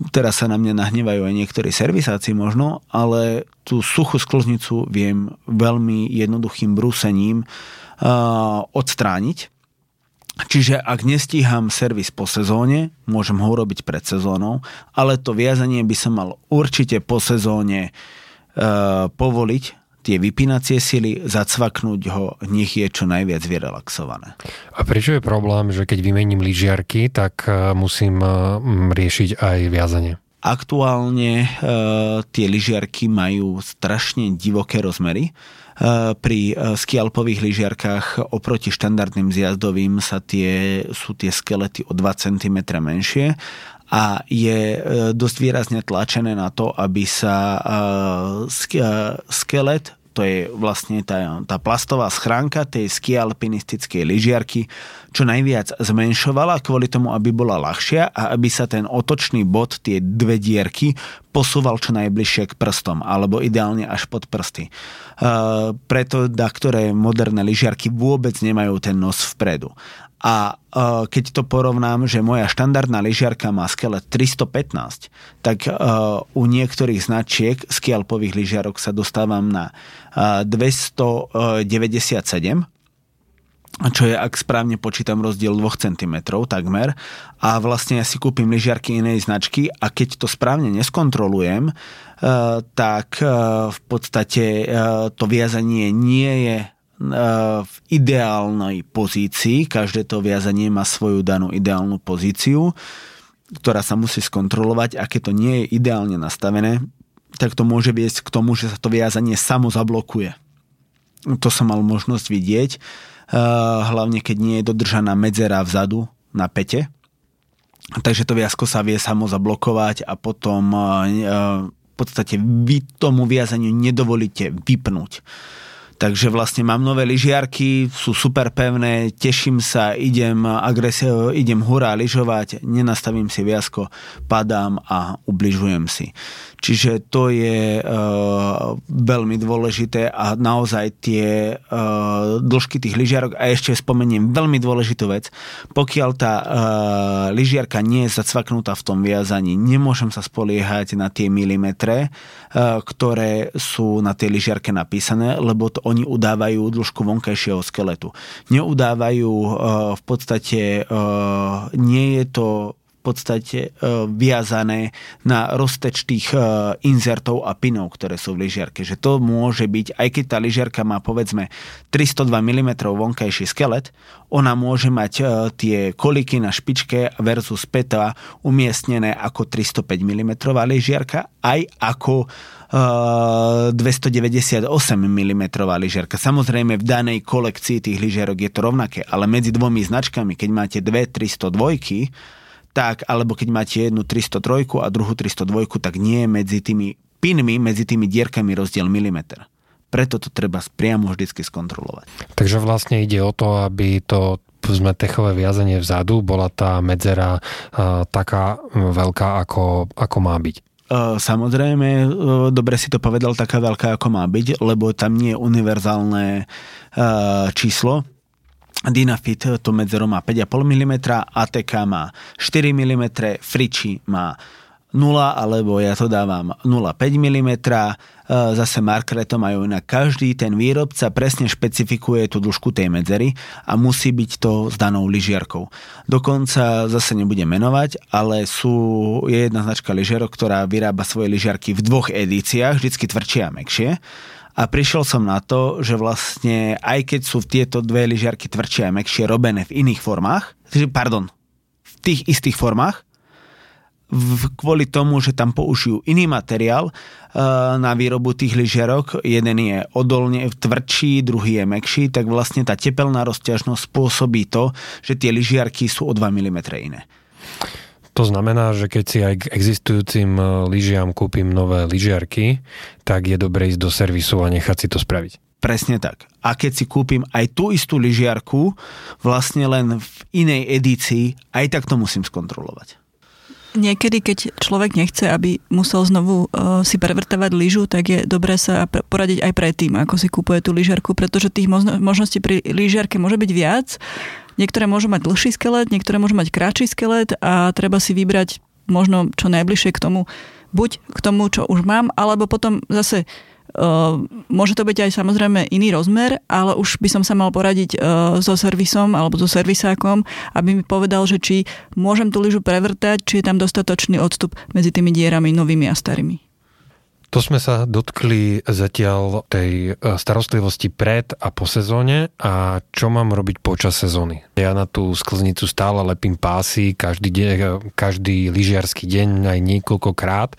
[SPEAKER 2] teraz sa na mňa nahnevajú aj niektorí servisáci možno, ale tú suchú sklznicu viem veľmi jednoduchým brúsením uh, odstrániť. Čiže ak nestíham servis po sezóne, môžem ho urobiť pred sezónou, ale to viazanie by sa mal určite po sezóne uh, povoliť tie vypínacie sily, zacvaknúť ho, nech je čo najviac vyrelaxované.
[SPEAKER 1] A prečo je problém, že keď vymením lyžiarky, tak e, musím e, riešiť aj viazanie?
[SPEAKER 2] Aktuálne e, tie lyžiarky majú strašne divoké rozmery. E, pri e, skialpových lyžiarkách oproti štandardným zjazdovým sa tie, sú tie skelety o 2 cm menšie a je e, dosť výrazne tlačené na to, aby sa e, e, skelet to je vlastne tá, tá plastová schránka tej skialpinistickej lyžiarky čo najviac zmenšovala kvôli tomu, aby bola ľahšia a aby sa ten otočný bod, tie dve dierky, posúval čo najbližšie k prstom, alebo ideálne až pod prsty. Uh, preto da, ktoré moderné lyžiarky vôbec nemajú ten nos vpredu. A uh, keď to porovnám, že moja štandardná lyžiarka má skelet 315, tak uh, u niektorých značiek skialpových lyžiarok sa dostávam na uh, 297 čo je, ak správne počítam, rozdiel 2 cm takmer. A vlastne ja si kúpim lyžiarky inej značky a keď to správne neskontrolujem, tak v podstate to viazanie nie je v ideálnej pozícii. Každé to viazanie má svoju danú ideálnu pozíciu, ktorá sa musí skontrolovať a keď to nie je ideálne nastavené, tak to môže viesť k tomu, že sa to viazanie samo zablokuje. To som mal možnosť vidieť, hlavne keď nie je dodržaná medzera vzadu na pete. Takže to viazko sa vie samo zablokovať a potom v podstate vy tomu viazaniu nedovolíte vypnúť Takže vlastne mám nové lyžiarky, sú super pevné, teším sa, idem, agresi- idem hurá lyžovať, nenastavím si viasko, padám a ubližujem si. Čiže to je uh, veľmi dôležité a naozaj tie uh, dĺžky tých lyžiarok a ešte spomeniem veľmi dôležitú vec. Pokiaľ tá uh, lyžiarka nie je zacvaknutá v tom viazaní, nemôžem sa spoliehať na tie milimetre, uh, ktoré sú na tej lyžiarke napísané, lebo to oni udávajú dĺžku vonkajšieho skeletu. Neudávajú uh, v podstate, uh, nie je to podstate e, viazané na rozteč tých e, inzertov a pinov, ktoré sú v lyžiarke. Že to môže byť, aj keď tá lyžiarka má povedzme 302 mm vonkajší skelet, ona môže mať e, tie koliky na špičke versus peta umiestnené ako 305 mm lyžiarka, aj ako 298 mm lyžiarka. Samozrejme v danej kolekcii tých lyžiarok je to rovnaké, ale medzi dvomi značkami, keď máte dve 302 tak, alebo keď máte jednu 303 a druhú 302, tak nie je medzi tými pinmi, medzi tými dierkami rozdiel milimeter. Preto to treba priamo vždycky skontrolovať.
[SPEAKER 1] Takže vlastne ide o to, aby to sme techové viazanie vzadu, bola tá medzera uh, taká veľká, ako, ako má byť.
[SPEAKER 2] Samozrejme, dobre si to povedal, taká veľká, ako má byť, lebo tam nie je univerzálne číslo, Dynafit to medzero má 5,5 mm, ATK má 4 mm, Friči má 0, alebo ja to dávam 0,5 mm. Zase markere to majú na každý ten výrobca presne špecifikuje tú dĺžku tej medzery a musí byť to s danou lyžiarkou. Dokonca zase nebudem menovať, ale sú, je jedna značka lyžiarok, ktorá vyrába svoje lyžiarky v dvoch edíciách, vždycky tvrdšie a mekšie a prišiel som na to, že vlastne aj keď sú tieto dve lyžiarky tvrdšie a mekšie robené v iných formách, pardon, v tých istých formách, v, kvôli tomu, že tam použijú iný materiál uh, na výrobu tých lyžiarok, jeden je odolne tvrdší, druhý je mekší, tak vlastne tá tepelná rozťažnosť spôsobí to, že tie lyžiarky sú o 2 mm iné.
[SPEAKER 1] To znamená, že keď si aj k existujúcim e, lyžiam kúpim nové lyžiarky, tak je dobre ísť do servisu a nechať si to spraviť.
[SPEAKER 2] Presne tak. A keď si kúpim aj tú istú lyžiarku, vlastne len v inej edícii, aj tak to musím skontrolovať.
[SPEAKER 3] Niekedy, keď človek nechce, aby musel znovu uh, si prevrtávať lyžu, tak je dobré sa poradiť aj predtým, ako si kúpuje tú lyžiarku, pretože tých možností pri lyžiarke môže byť viac Niektoré môžu mať dlhší skelet, niektoré môžu mať kratší skelet a treba si vybrať možno čo najbližšie k tomu, buď k tomu, čo už mám, alebo potom zase Uh, môže to byť aj samozrejme iný rozmer, ale už by som sa mal poradiť uh, so servisom alebo so servisákom, aby mi povedal, že či môžem tú lyžu prevrtať, či je tam dostatočný odstup medzi tými dierami novými a starými.
[SPEAKER 1] To sme sa dotkli zatiaľ tej e, starostlivosti pred a po sezóne a čo mám robiť počas sezóny. Ja na tú sklznicu stále lepím pásy každý, deň, e, každý lyžiarsky deň aj niekoľkokrát. E,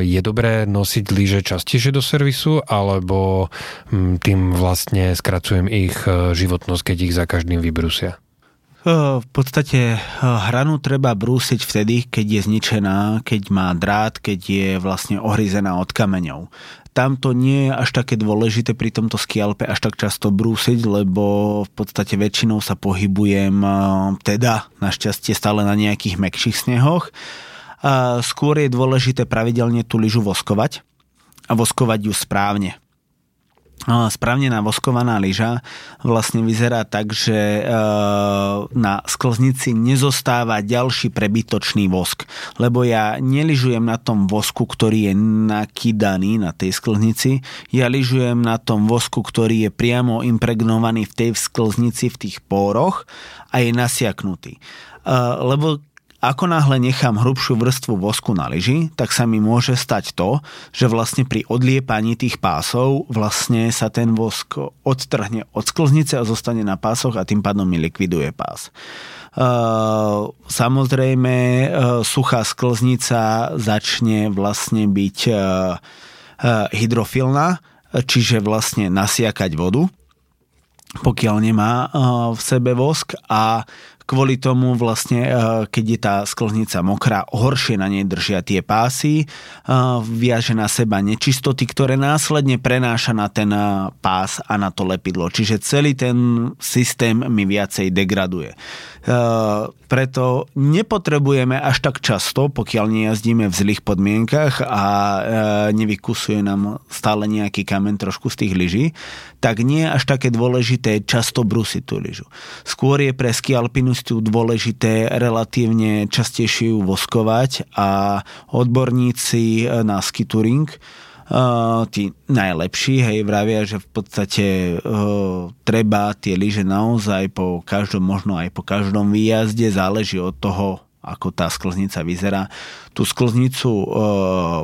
[SPEAKER 1] je dobré nosiť lyže častejšie do servisu alebo tým vlastne skracujem ich životnosť, keď ich za každým vybrusia?
[SPEAKER 2] V podstate hranu treba brúsiť vtedy, keď je zničená, keď má drát, keď je vlastne ohryzená od kameňov. Tam to nie je až také dôležité pri tomto skialpe až tak často brúsiť, lebo v podstate väčšinou sa pohybujem teda našťastie stále na nejakých mekších snehoch. Skôr je dôležité pravidelne tú lyžu voskovať a voskovať ju správne správne navoskovaná lyža vlastne vyzerá tak, že e, na sklznici nezostáva ďalší prebytočný vosk. Lebo ja neližujem na tom vosku, ktorý je nakýdaný na tej sklznici, ja lyžujem na tom vosku, ktorý je priamo impregnovaný v tej sklznici, v tých póroch a je nasiaknutý. E, lebo ako náhle nechám hrubšiu vrstvu vosku na lyži, tak sa mi môže stať to, že vlastne pri odliepaní tých pásov vlastne sa ten vosk odtrhne od sklznice a zostane na pásoch a tým pádom mi likviduje pás. Uh, samozrejme, uh, suchá sklznica začne vlastne byť uh, hydrofilná, čiže vlastne nasiakať vodu pokiaľ nemá v sebe vosk a kvôli tomu vlastne, keď je tá sklznica mokrá, horšie na nej držia tie pásy, viaže na seba nečistoty, ktoré následne prenáša na ten pás a na to lepidlo. Čiže celý ten systém mi viacej degraduje. Preto nepotrebujeme až tak často, pokiaľ nejazdíme v zlých podmienkach a nevykusuje nám stále nejaký kamen trošku z tých lyží, tak nie je až také dôležité často brusiť tú lyžu. Skôr je pre ski alpinistu dôležité relatívne častejšie ju voskovať a odborníci na ski touring Uh, tí najlepší, hej, vravia, že v podstate uh, treba tie lyže naozaj po každom, možno aj po každom výjazde, záleží od toho, ako tá sklznica vyzerá, tú sklznicu e,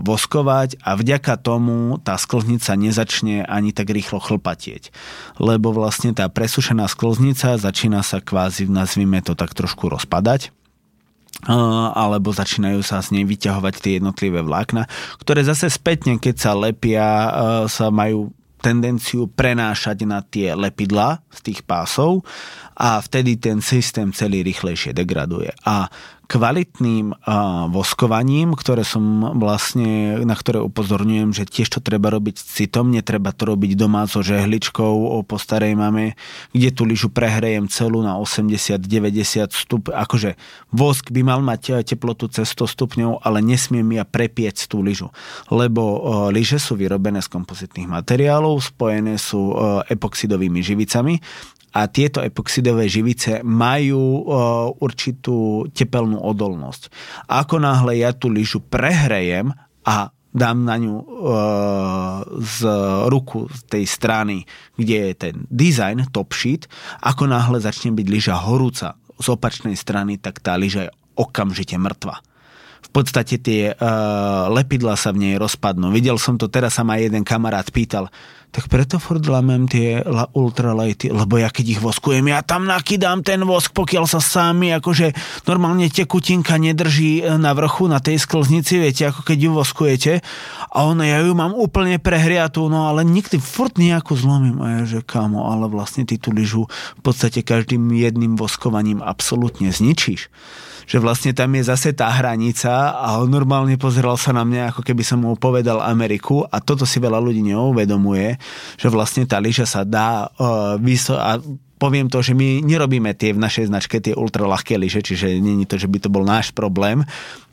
[SPEAKER 2] voskovať a vďaka tomu tá sklznica nezačne ani tak rýchlo chlpatieť. Lebo vlastne tá presušená sklznica začína sa kvázi, nazvime to tak trošku rozpadať alebo začínajú sa z nej vyťahovať tie jednotlivé vlákna, ktoré zase spätne, keď sa lepia, sa majú tendenciu prenášať na tie lepidla z tých pásov a vtedy ten systém celý rýchlejšie degraduje. A kvalitným voskovaním, ktoré som vlastne, na ktoré upozorňujem, že tiež to treba robiť citom, netreba to robiť doma so žehličkou po starej mame, kde tú lyžu prehrejem celú na 80-90 stup. Akože vosk by mal mať teplotu cez 100 stupňov, ale nesmiem ja prepieť tú lyžu, lebo lyže sú vyrobené z kompozitných materiálov, spojené sú epoxidovými živicami a tieto epoxidové živice majú určitú tepelnú odolnosť. Ako náhle ja tú lyžu prehrejem a dám na ňu z ruku z tej strany, kde je ten design, top sheet, ako náhle začne byť lyža horúca z opačnej strany, tak tá lyža je okamžite mŕtva v podstate tie uh, lepidla sa v nej rozpadnú. Videl som to, teraz sa ma jeden kamarát pýtal, tak preto furt lamem tie ultralighty, lebo ja keď ich voskujem, ja tam nakydám ten vosk, pokiaľ sa sami, akože normálne tekutinka nedrží e, na vrchu, na tej sklznici, viete, ako keď ju voskujete a ono, ja ju mám úplne prehriatú, no ale nikdy furt nejakú zlomím a ja, že kamo, ale vlastne ty tú lyžu v podstate každým jedným voskovaním absolútne zničíš že vlastne tam je zase tá hranica a on normálne pozeral sa na mňa, ako keby som mu povedal Ameriku a toto si veľa ľudí neuvedomuje, že vlastne tá lyža sa dá uh, vyso- a poviem to, že my nerobíme tie v našej značke tie ultralahké lyže, čiže není to, že by to bol náš problém,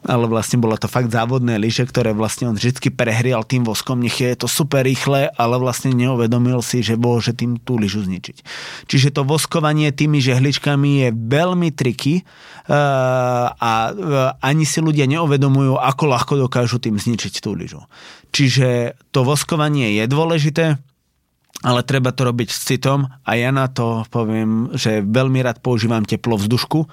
[SPEAKER 2] ale vlastne bolo to fakt závodné lyže, ktoré vlastne on vždy prehrial tým voskom, nech je to super rýchle, ale vlastne neuvedomil si, že môže tým tú lyžu zničiť. Čiže to voskovanie tými žehličkami je veľmi triky uh, a uh, ani si ľudia neuvedomujú, ako ľahko dokážu tým zničiť tú lyžu. Čiže to voskovanie je dôležité, ale treba to robiť s citom a ja na to poviem, že veľmi rád používam teplovzdušku,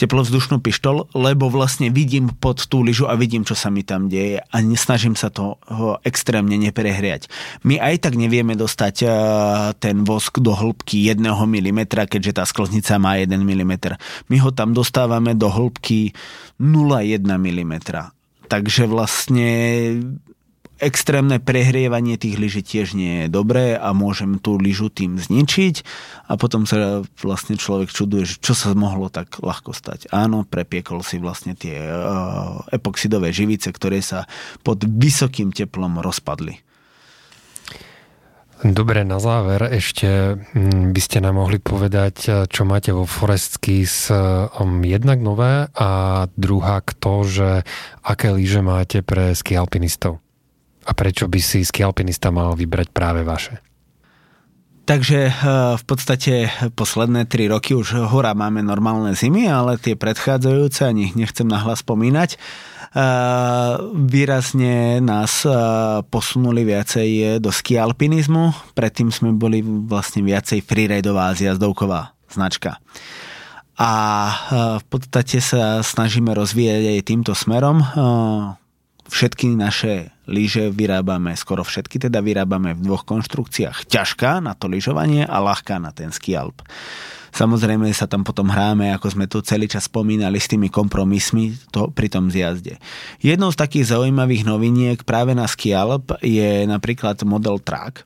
[SPEAKER 2] teplovzdušnú pištol, lebo vlastne vidím pod tú lyžu a vidím, čo sa mi tam deje a nesnažím sa to extrémne neprehriať. My aj tak nevieme dostať e, ten vosk do hĺbky 1 mm, keďže tá sklznica má 1 mm. My ho tam dostávame do hĺbky 0,1 mm. Takže vlastne extrémne prehrievanie tých lyží tiež nie je dobré a môžem tú lyžu tým zničiť a potom sa vlastne človek čuduje, že čo sa mohlo tak ľahko stať. Áno, prepiekol si vlastne tie uh, epoxidové živice, ktoré sa pod vysokým teplom rozpadli.
[SPEAKER 1] Dobre, na záver ešte mm, by ste nám mohli povedať, čo máte vo Forest Skis um, jednak nové a druhá to, že aké lyže máte pre ski alpinistov. A prečo by si skialpinista mal vybrať práve vaše?
[SPEAKER 2] Takže eh, v podstate posledné tri roky už hora máme normálne zimy, ale tie predchádzajúce, ani nechcem nahlas spomínať, eh, výrazne nás eh, posunuli viacej do skialpinizmu. Predtým sme boli vlastne viacej freeridová zjazdovková značka. A v podstate sa snažíme rozvíjať aj týmto smerom všetky naše lyže vyrábame, skoro všetky teda vyrábame v dvoch konštrukciách. Ťažká na to lyžovanie a ľahká na ten ski alp. Samozrejme sa tam potom hráme, ako sme tu celý čas spomínali, s tými kompromismi to, pri tom zjazde. Jednou z takých zaujímavých noviniek práve na ski alp je napríklad model Track,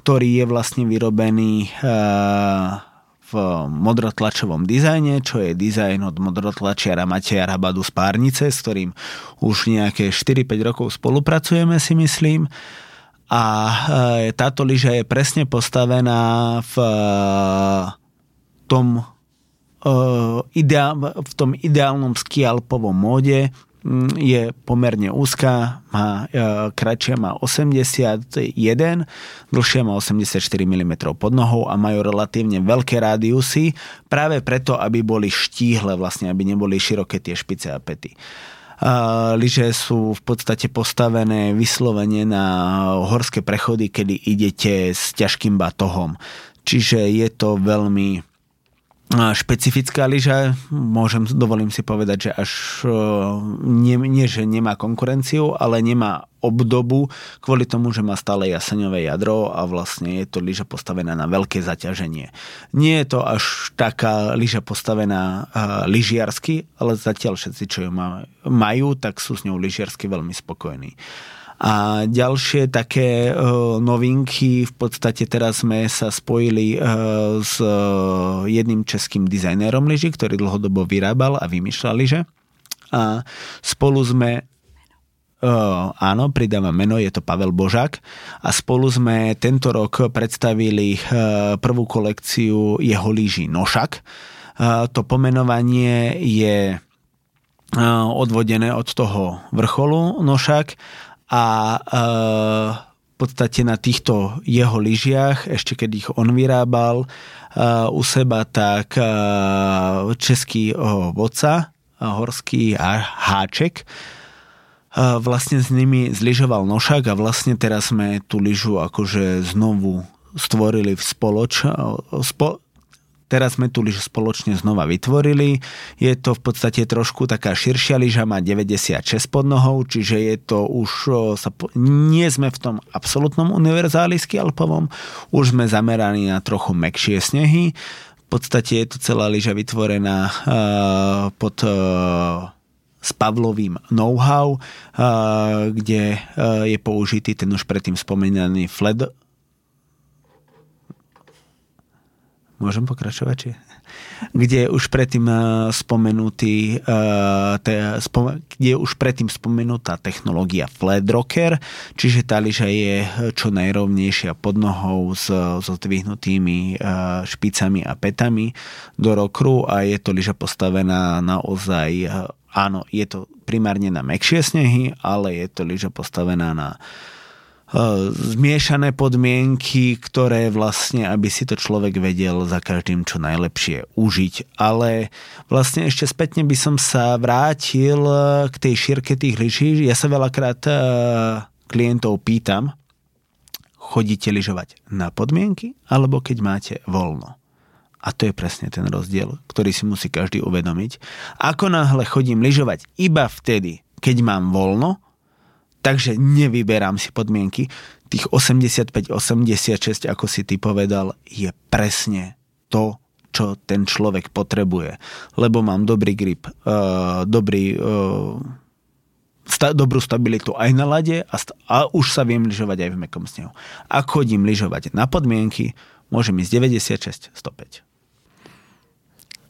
[SPEAKER 2] ktorý je vlastne vyrobený uh, v modrotlačovom dizajne, čo je dizajn od modrotlačiara Mateja Rabadu z Párnice, s ktorým už nejaké 4-5 rokov spolupracujeme, si myslím. A e, táto lyža je presne postavená v e, tom, e, v tom ideálnom skialpovom móde, je pomerne úzka, má e, kratšia má 81, dlhšia má 84 mm pod nohou a majú relatívne veľké rádiusy, práve preto, aby boli štíhle, vlastne, aby neboli široké tie špice a pety. Lyže sú v podstate postavené vyslovene na horské prechody, kedy idete s ťažkým batohom. Čiže je to veľmi špecifická lyža, môžem, dovolím si povedať, že až e, nie, nie, že nemá konkurenciu, ale nemá obdobu kvôli tomu, že má stále jaseňové jadro a vlastne je to lyža postavená na veľké zaťaženie. Nie je to až taká lyža postavená uh, lyžiarsky, ale zatiaľ všetci, čo ju majú, tak sú s ňou lyžiarsky veľmi spokojní. A ďalšie také uh, novinky, v podstate teraz sme sa spojili uh, s uh, jedným českým dizajnérom lyží, ktorý dlhodobo vyrábal a vymýšľal lyže. A spolu sme Uh, áno, pridávam meno, je to Pavel Božák a spolu sme tento rok predstavili uh, prvú kolekciu jeho lyží Nošak. Uh, to pomenovanie je odvodené od toho vrcholu Nošak a e, v podstate na týchto jeho lyžiach, ešte keď ich on vyrábal e, u seba, tak e, český vodca, horský háček, vlastne s nimi zlyžoval nošak a vlastne teraz sme tú lyžu akože znovu stvorili v spoloč, spo, Teraz sme tu lyžu spoločne znova vytvorili. Je to v podstate trošku taká širšia lyža, má 96 pod nohou, čiže je to už, sa, nie sme v tom absolútnom univerzálisky alpovom, už sme zameraní na trochu mekšie snehy. V podstate je to celá lyža vytvorená uh, pod uh, s Pavlovým know-how, uh, kde je použitý ten už predtým spomínaný fled Môžem pokračovať? Či? Kde už predtým eh, spomenutý eh, kde je už predtým spomenutá technológia Flat Rocker, čiže tá lyža je čo najrovnejšia pod nohou s, s zdvihnutými eh, špicami a petami do rokru a je to lyža postavená naozaj áno, je to primárne na mekšie snehy, ale je to lyža postavená na Eh, zmiešané podmienky, ktoré vlastne, aby si to človek vedel za každým čo najlepšie užiť. Ale vlastne ešte spätne by som sa vrátil eh, k tej šírke tých lyží. Ja sa veľakrát eh, klientov pýtam, chodíte lyžovať na podmienky, alebo keď máte voľno. A to je presne ten rozdiel, ktorý si musí každý uvedomiť. Ako náhle chodím lyžovať iba vtedy, keď mám voľno, takže nevyberám si podmienky. Tých 85-86, ako si ty povedal, je presne to, čo ten človek potrebuje. Lebo mám dobrý grip, uh, dobrý, uh, sta, dobrú stabilitu aj na lade a, sta- a už sa viem lyžovať aj v mekom snehu. Ak chodím lyžovať na podmienky, môžem ísť 96, 105.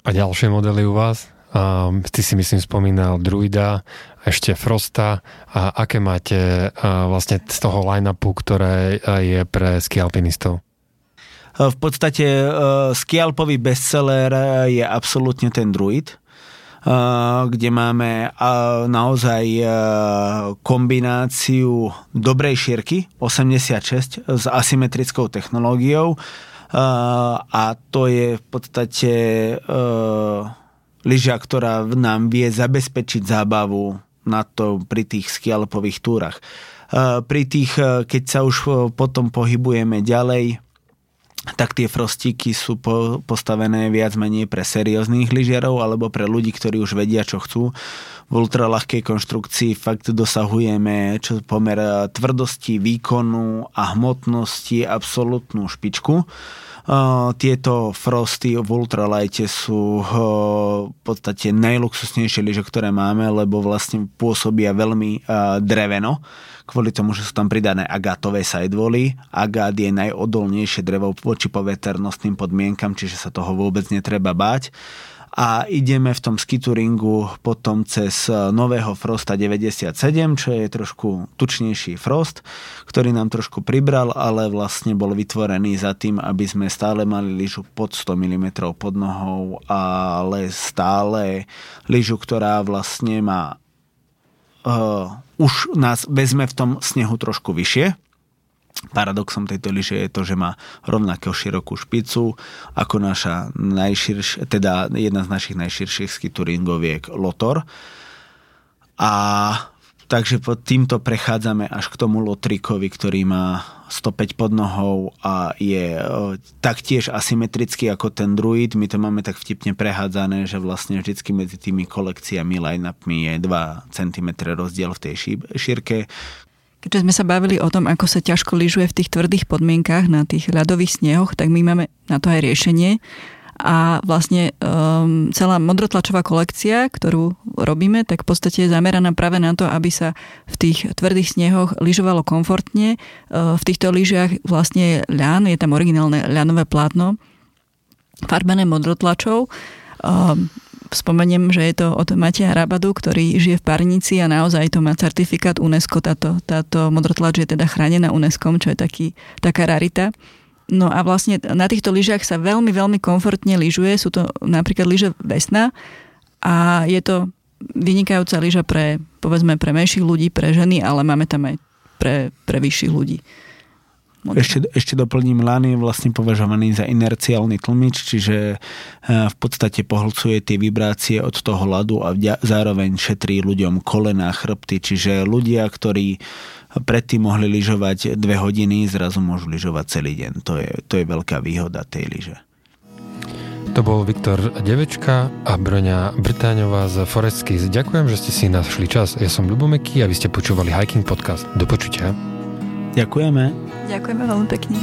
[SPEAKER 1] A ďalšie modely u vás? Um, ty si myslím spomínal Druida, ešte Frosta a aké máte uh, vlastne z toho line-upu, ktoré uh, je pre skialpinistov?
[SPEAKER 2] V podstate skialpový bestseller je absolútne ten Druid, kde máme naozaj kombináciu dobrej šírky 86 s asymetrickou technológiou a to je v podstate lyža, ktorá nám vie zabezpečiť zábavu na to pri tých skialpových túrach. Pri tých, e, keď sa už e, potom pohybujeme ďalej, tak tie frostíky sú po, postavené viac menej pre serióznych lyžiarov alebo pre ľudí, ktorí už vedia, čo chcú. V ultralahkej konštrukcii fakt dosahujeme čo pomer e, tvrdosti, výkonu a hmotnosti absolútnu špičku. Tieto frosty v ultralighte sú v podstate najluxusnejšie lyže, ktoré máme, lebo vlastne pôsobia veľmi dreveno kvôli tomu, že sú tam pridané agátové sidewally. Agát je najodolnejšie drevo voči poveternostným podmienkam, čiže sa toho vôbec netreba báť a ideme v tom skituringu potom cez nového Frosta 97, čo je trošku tučnejší Frost, ktorý nám trošku pribral, ale vlastne bol vytvorený za tým, aby sme stále mali lyžu pod 100 mm pod nohou, ale stále lyžu, ktorá vlastne má uh, už nás vezme v tom snehu trošku vyššie, Paradoxom tejto lyže je to, že má rovnakého širokú špicu ako naša najširš, teda jedna z našich najširších skituringoviek Lotor. A takže pod týmto prechádzame až k tomu Lotrikovi, ktorý má 105 pod nohou a je taktiež asymetrický ako ten druid. My to máme tak vtipne prehádzané, že vlastne vždycky medzi tými kolekciami line-upmi je 2 cm rozdiel v tej šírke,
[SPEAKER 3] Keďže sme sa bavili o tom, ako sa ťažko lyžuje v tých tvrdých podmienkach na tých ľadových snehoch, tak my máme na to aj riešenie. A vlastne um, celá modrotlačová kolekcia, ktorú robíme, tak v podstate je zameraná práve na to, aby sa v tých tvrdých snehoch lyžovalo komfortne. Uh, v týchto lyžiach vlastne je ľan, je tam originálne ľanové plátno, farbené modrotlačou. Um, Spomeniem, že je to od Mateja Rabadu, ktorý žije v Parnici a naozaj to má certifikát UNESCO. Táto, táto modrotlač je teda chránená UNESCO, čo je taký, taká rarita. No a vlastne na týchto lyžiach sa veľmi, veľmi komfortne lyžuje. Sú to napríklad lyže Vesna a je to vynikajúca lyža pre, povedzme, pre menších ľudí, pre ženy, ale máme tam aj pre, pre vyšších ľudí.
[SPEAKER 2] Ešte, ešte doplním, lán je vlastne považovaný za inerciálny tlmič, čiže e, v podstate pohlcuje tie vibrácie od toho ľadu a zároveň šetrí ľuďom kolena, chrbty, čiže ľudia, ktorí predtým mohli lyžovať dve hodiny, zrazu môžu lyžovať celý deň. To je, to je veľká výhoda tej lyže.
[SPEAKER 1] To bol Viktor Devečka a Broňa Brtáňová z Forestskis. Ďakujem, že ste si našli čas. Ja som Lubomeky a vy ste počúvali Hiking Podcast. Do počutia.
[SPEAKER 2] Ďakujeme.
[SPEAKER 3] Ďakujeme veľmi pekne.